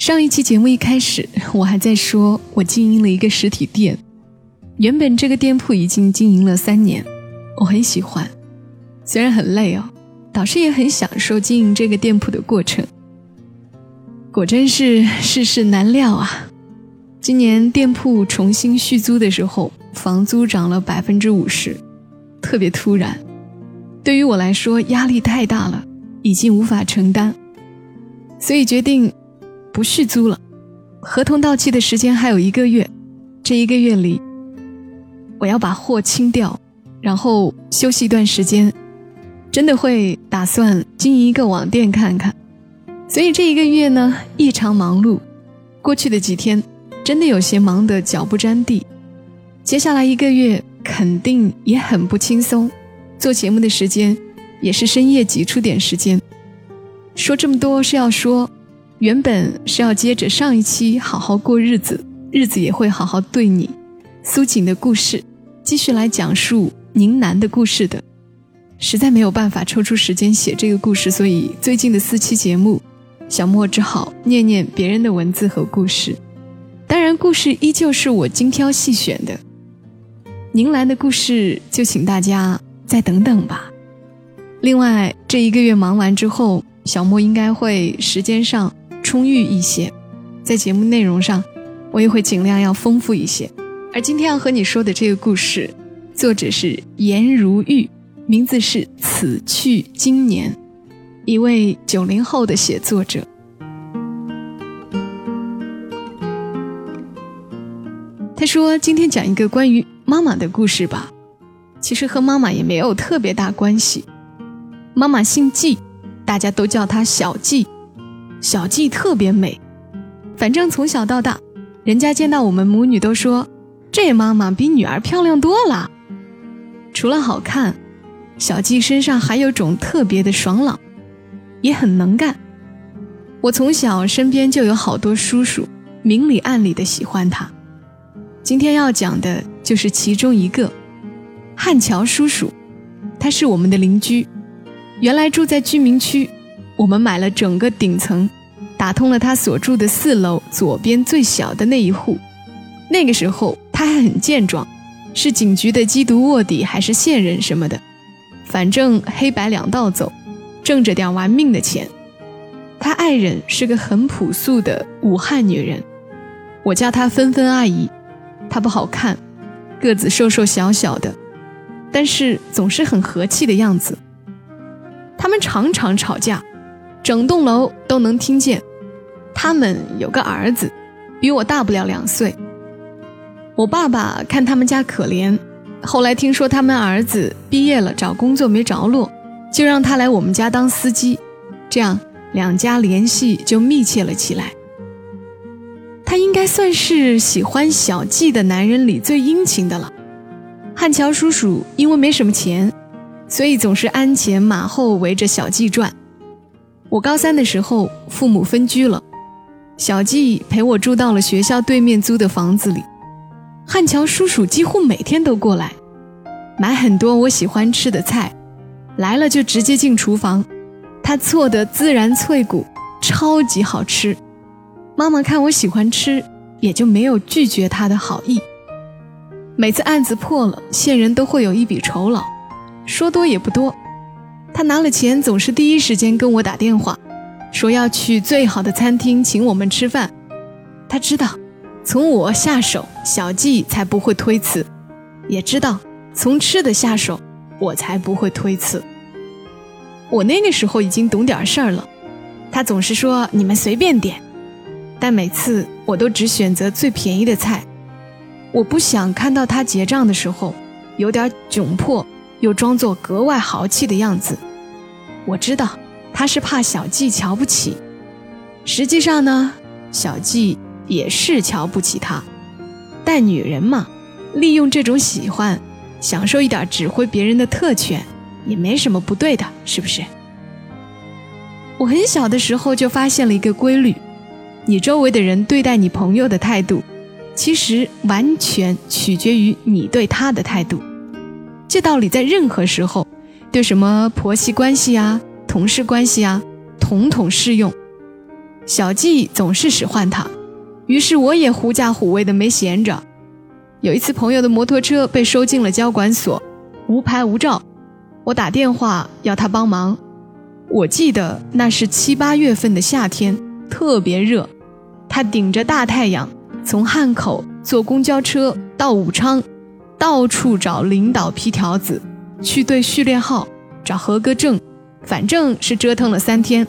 上一期节目一开始，我还在说我经营了一个实体店，原本这个店铺已经经营了三年，我很喜欢，虽然很累哦，导师也很享受经营这个店铺的过程。果真是世事难料啊！今年店铺重新续租的时候，房租涨了百分之五十。特别突然，对于我来说压力太大了，已经无法承担，所以决定不续租了。合同到期的时间还有一个月，这一个月里，我要把货清掉，然后休息一段时间，真的会打算经营一个网店看看。所以这一个月呢，异常忙碌。过去的几天，真的有些忙得脚不沾地。接下来一个月。肯定也很不轻松，做节目的时间也是深夜挤出点时间。说这么多是要说，原本是要接着上一期好好过日子，日子也会好好对你。苏锦的故事继续来讲述宁南的故事的，实在没有办法抽出时间写这个故事，所以最近的四期节目，小莫只好念念别人的文字和故事。当然，故事依旧是我精挑细选的。宁兰的故事，就请大家再等等吧。另外，这一个月忙完之后，小莫应该会时间上充裕一些，在节目内容上，我也会尽量要丰富一些。而今天要和你说的这个故事，作者是颜如玉，名字是《此去经年》，一位九零后的写作者。他说：“今天讲一个关于……”妈妈的故事吧，其实和妈妈也没有特别大关系。妈妈姓季，大家都叫她小季。小季特别美，反正从小到大，人家见到我们母女都说这妈妈比女儿漂亮多了。除了好看，小季身上还有种特别的爽朗，也很能干。我从小身边就有好多叔叔，明里暗里的喜欢她。今天要讲的就是其中一个，汉桥叔叔，他是我们的邻居，原来住在居民区，我们买了整个顶层，打通了他所住的四楼左边最小的那一户。那个时候他还很健壮，是警局的缉毒卧底还是线人什么的，反正黑白两道走，挣着点玩命的钱。他爱人是个很朴素的武汉女人，我叫她芬芬阿姨。她不好看，个子瘦瘦小小的，但是总是很和气的样子。他们常常吵架，整栋楼都能听见。他们有个儿子，比我大不了两岁。我爸爸看他们家可怜，后来听说他们儿子毕业了找工作没着落，就让他来我们家当司机，这样两家联系就密切了起来。他应该算是喜欢小季的男人里最殷勤的了。汉桥叔叔因为没什么钱，所以总是鞍前马后围着小季转。我高三的时候，父母分居了，小季陪我住到了学校对面租的房子里。汉桥叔叔几乎每天都过来，买很多我喜欢吃的菜，来了就直接进厨房，他做的孜然脆骨超级好吃。妈妈看我喜欢吃，也就没有拒绝他的好意。每次案子破了，线人都会有一笔酬劳，说多也不多。他拿了钱，总是第一时间跟我打电话，说要去最好的餐厅请我们吃饭。他知道，从我下手，小季才不会推辞；也知道，从吃的下手，我才不会推辞。我那个时候已经懂点事儿了，他总是说：“你们随便点。”但每次我都只选择最便宜的菜，我不想看到他结账的时候有点窘迫，又装作格外豪气的样子。我知道他是怕小季瞧不起，实际上呢，小季也是瞧不起他。但女人嘛，利用这种喜欢，享受一点指挥别人的特权，也没什么不对的，是不是？我很小的时候就发现了一个规律：你周围的人对待你朋友的态度，其实完全取决于你对他的态度。这道理在任何时候，对什么婆媳关系啊、同事关系啊，统统适用。小季总是使唤他，于是我也狐假虎威的没闲着。有一次，朋友的摩托车被收进了交管所，无牌无照，我打电话要他帮忙。我记得那是七八月份的夏天，特别热。他顶着大太阳，从汉口坐公交车到武昌，到处找领导批条子，去对序列号，找合格证，反正是折腾了三天。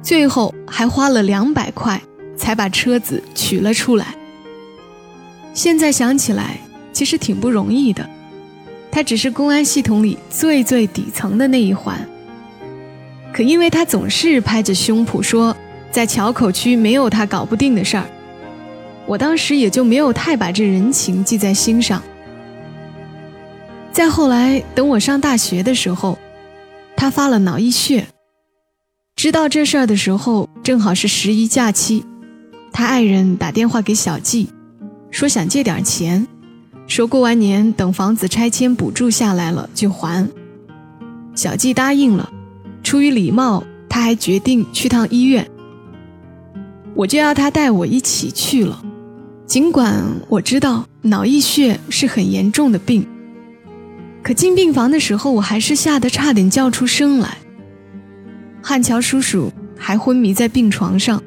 最后还花了两百块，才把车子取了出来。现在想起来，其实挺不容易的。他只是公安系统里最最底层的那一环。可因为他总是拍着胸脯说，在桥口区没有他搞不定的事儿，我当时也就没有太把这人情记在心上。再后来，等我上大学的时候，他发了脑溢血。知道这事儿的时候，正好是十一假期，他爱人打电话给小季，说想借点钱，说过完年等房子拆迁补助下来了就还。小季答应了。出于礼貌，他还决定去趟医院。我就要他带我一起去了。尽管我知道脑溢血是很严重的病，可进病房的时候，我还是吓得差点叫出声来。汉桥叔叔还昏迷在病床上，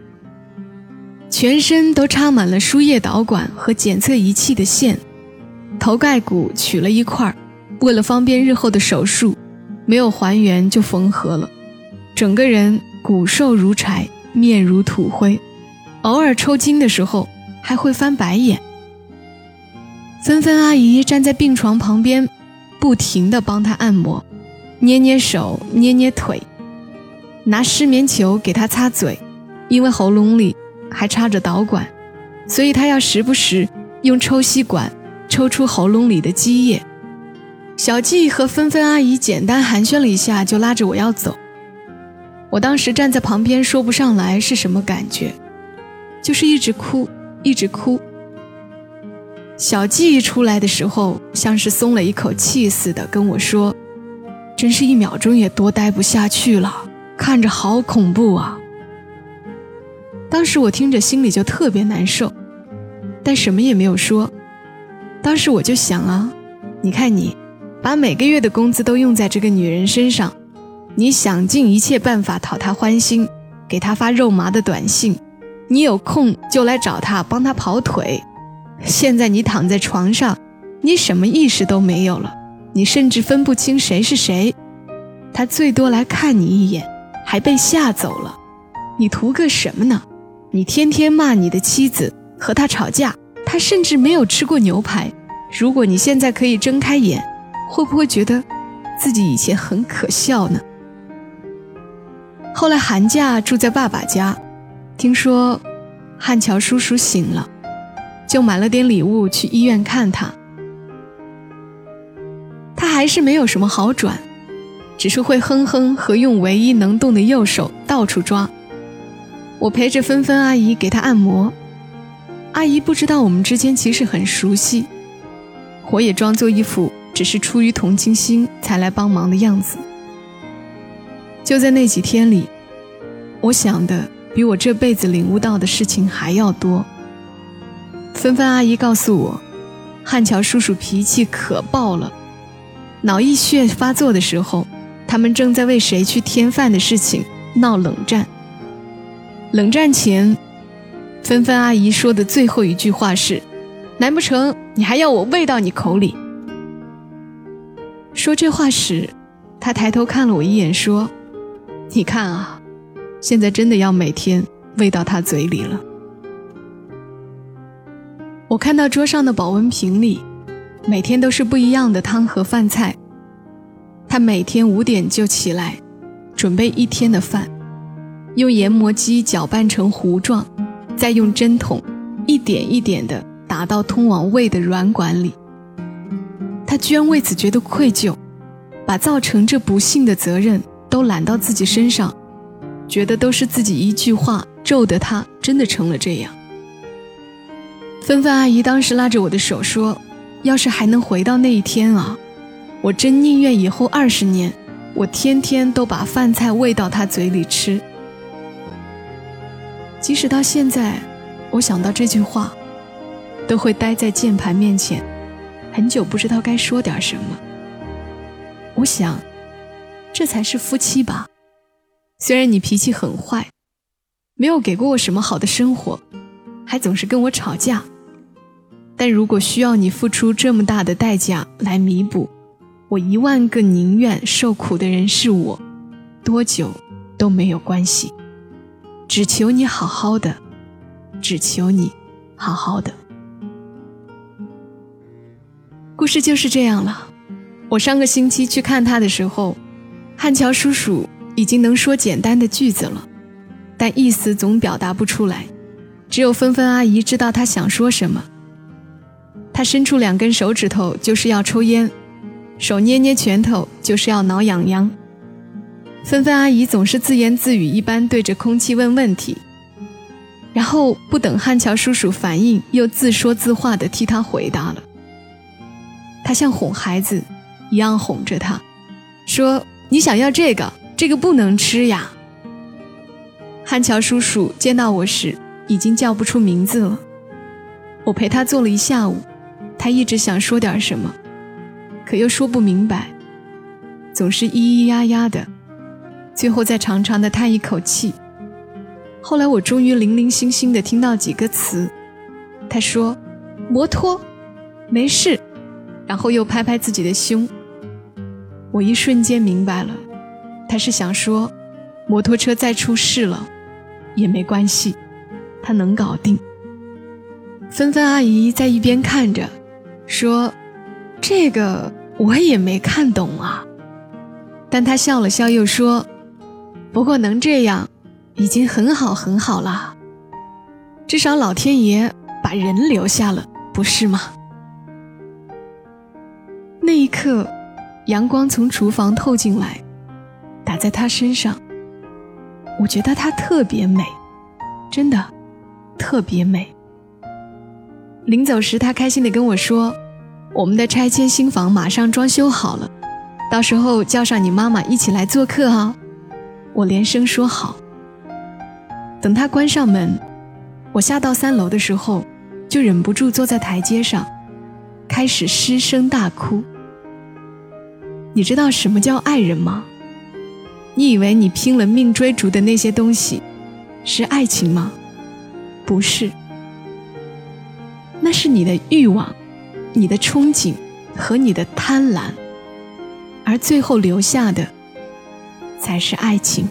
全身都插满了输液导管和检测仪器的线，头盖骨取了一块，为了方便日后的手术。没有还原就缝合了，整个人骨瘦如柴，面如土灰，偶尔抽筋的时候还会翻白眼。芬芬阿姨站在病床旁边，不停地帮他按摩，捏捏手，捏捏腿，拿湿棉球给他擦嘴，因为喉咙里还插着导管，所以他要时不时用抽吸管抽出喉咙里的积液。小季和芬芬阿姨简单寒暄了一下，就拉着我要走。我当时站在旁边，说不上来是什么感觉，就是一直哭，一直哭。小季出来的时候，像是松了一口气似的，跟我说：“真是一秒钟也多待不下去了，看着好恐怖啊。”当时我听着心里就特别难受，但什么也没有说。当时我就想啊，你看你。把每个月的工资都用在这个女人身上，你想尽一切办法讨她欢心，给她发肉麻的短信，你有空就来找他帮他跑腿。现在你躺在床上，你什么意识都没有了，你甚至分不清谁是谁。他最多来看你一眼，还被吓走了。你图个什么呢？你天天骂你的妻子，和他吵架，他甚至没有吃过牛排。如果你现在可以睁开眼。会不会觉得自己以前很可笑呢？后来寒假住在爸爸家，听说汉桥叔叔醒了，就买了点礼物去医院看他。他还是没有什么好转，只是会哼哼和用唯一能动的右手到处抓。我陪着芬芬阿姨给他按摩，阿姨不知道我们之间其实很熟悉，我也装作一副。只是出于同情心才来帮忙的样子。就在那几天里，我想的比我这辈子领悟到的事情还要多。芬芬阿姨告诉我，汉桥叔叔脾气可爆了，脑溢血发作的时候，他们正在为谁去添饭的事情闹冷战。冷战前，芬芬阿姨说的最后一句话是：“难不成你还要我喂到你口里？”说这话时，他抬头看了我一眼，说：“你看啊，现在真的要每天喂到他嘴里了。”我看到桌上的保温瓶里，每天都是不一样的汤和饭菜。他每天五点就起来，准备一天的饭，用研磨机搅拌成糊状，再用针筒一点一点地打到通往胃的软管里。他居然为此觉得愧疚，把造成这不幸的责任都揽到自己身上，觉得都是自己一句话咒得他真的成了这样。芬芬阿姨当时拉着我的手说：“要是还能回到那一天啊，我真宁愿以后二十年，我天天都把饭菜喂到他嘴里吃。”即使到现在，我想到这句话，都会待在键盘面前，很久不知道该说点什么。我想，这才是夫妻吧。虽然你脾气很坏，没有给过我什么好的生活，还总是跟我吵架，但如果需要你付出这么大的代价来弥补，我一万个宁愿受苦的人是我，多久都没有关系。只求你好好的，只求你好好的。故事就是这样了。我上个星期去看他的时候，汉桥叔叔已经能说简单的句子了，但意思总表达不出来。只有芬芬阿姨知道他想说什么。他伸出两根手指头就是要抽烟，手捏捏拳头就是要挠痒痒。芬芬阿姨总是自言自语一般对着空气问问题，然后不等汉桥叔叔反应，又自说自话的替他回答了。他像哄孩子一样哄着他，说：“你想要这个，这个不能吃呀。”汉桥叔叔见到我时已经叫不出名字了。我陪他坐了一下午，他一直想说点什么，可又说不明白，总是咿咿呀呀的。最后再长长的叹一口气。后来我终于零零星星的听到几个词，他说：“摩托，没事。”然后又拍拍自己的胸。我一瞬间明白了，他是想说，摩托车再出事了，也没关系，他能搞定。芬芬阿姨在一边看着，说：“这个我也没看懂啊。”但她笑了笑，又说。不过能这样，已经很好很好了。至少老天爷把人留下了，不是吗？那一刻，阳光从厨房透进来，打在他身上。我觉得她特别美，真的，特别美。临走时，他开心地跟我说：“我们的拆迁新房马上装修好了，到时候叫上你妈妈一起来做客啊。”我连声说好。等他关上门，我下到三楼的时候，就忍不住坐在台阶上，开始失声大哭。你知道什么叫爱人吗？你以为你拼了命追逐的那些东西，是爱情吗？不是，那是你的欲望、你的憧憬和你的贪婪，而最后留下的。才是爱情。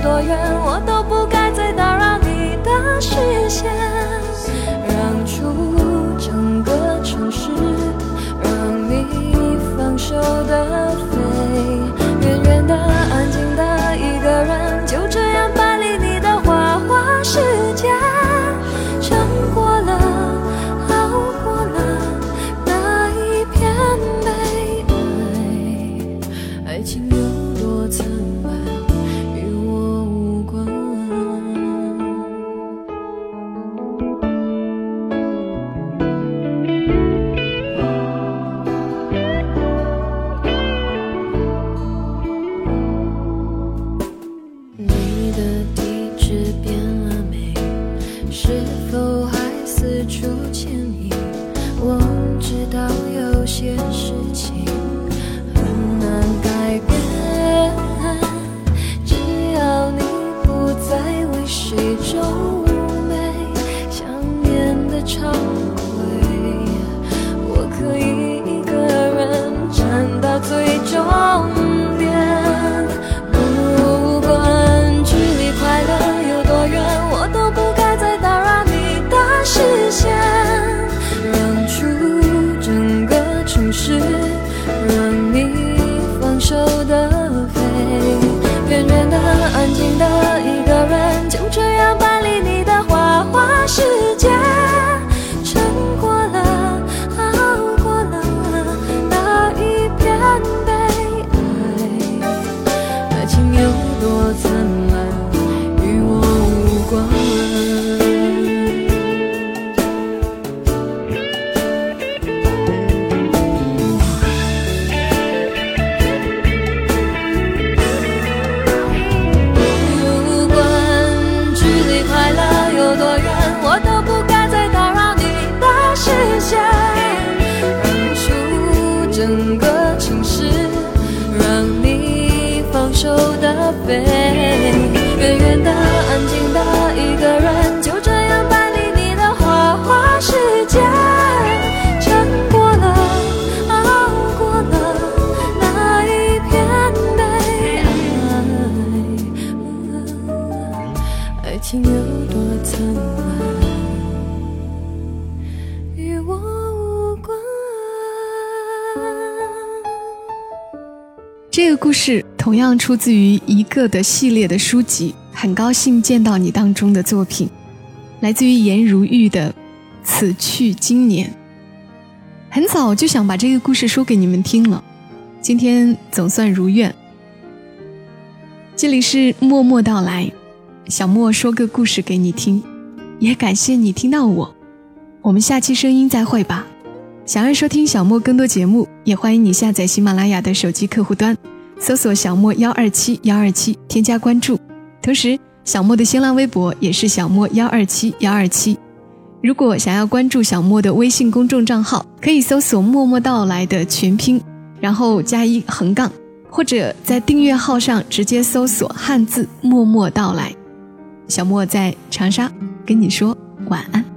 多远我都不该再打扰你的视线。让出整个城市让你放手的同样出自于一个的系列的书籍，很高兴见到你当中的作品，来自于颜如玉的《此去经年》。很早就想把这个故事说给你们听了，今天总算如愿。这里是默默到来，小莫说个故事给你听，也感谢你听到我。我们下期声音再会吧。想要收听小莫更多节目，也欢迎你下载喜马拉雅的手机客户端，搜索“小莫幺二七幺二七”，添加关注。同时，小莫的新浪微博也是小莫幺二七幺二七。如果想要关注小莫的微信公众账号，可以搜索“默默到来”的全拼，然后加一横杠，或者在订阅号上直接搜索汉字“默默到来”。小莫在长沙跟你说晚安。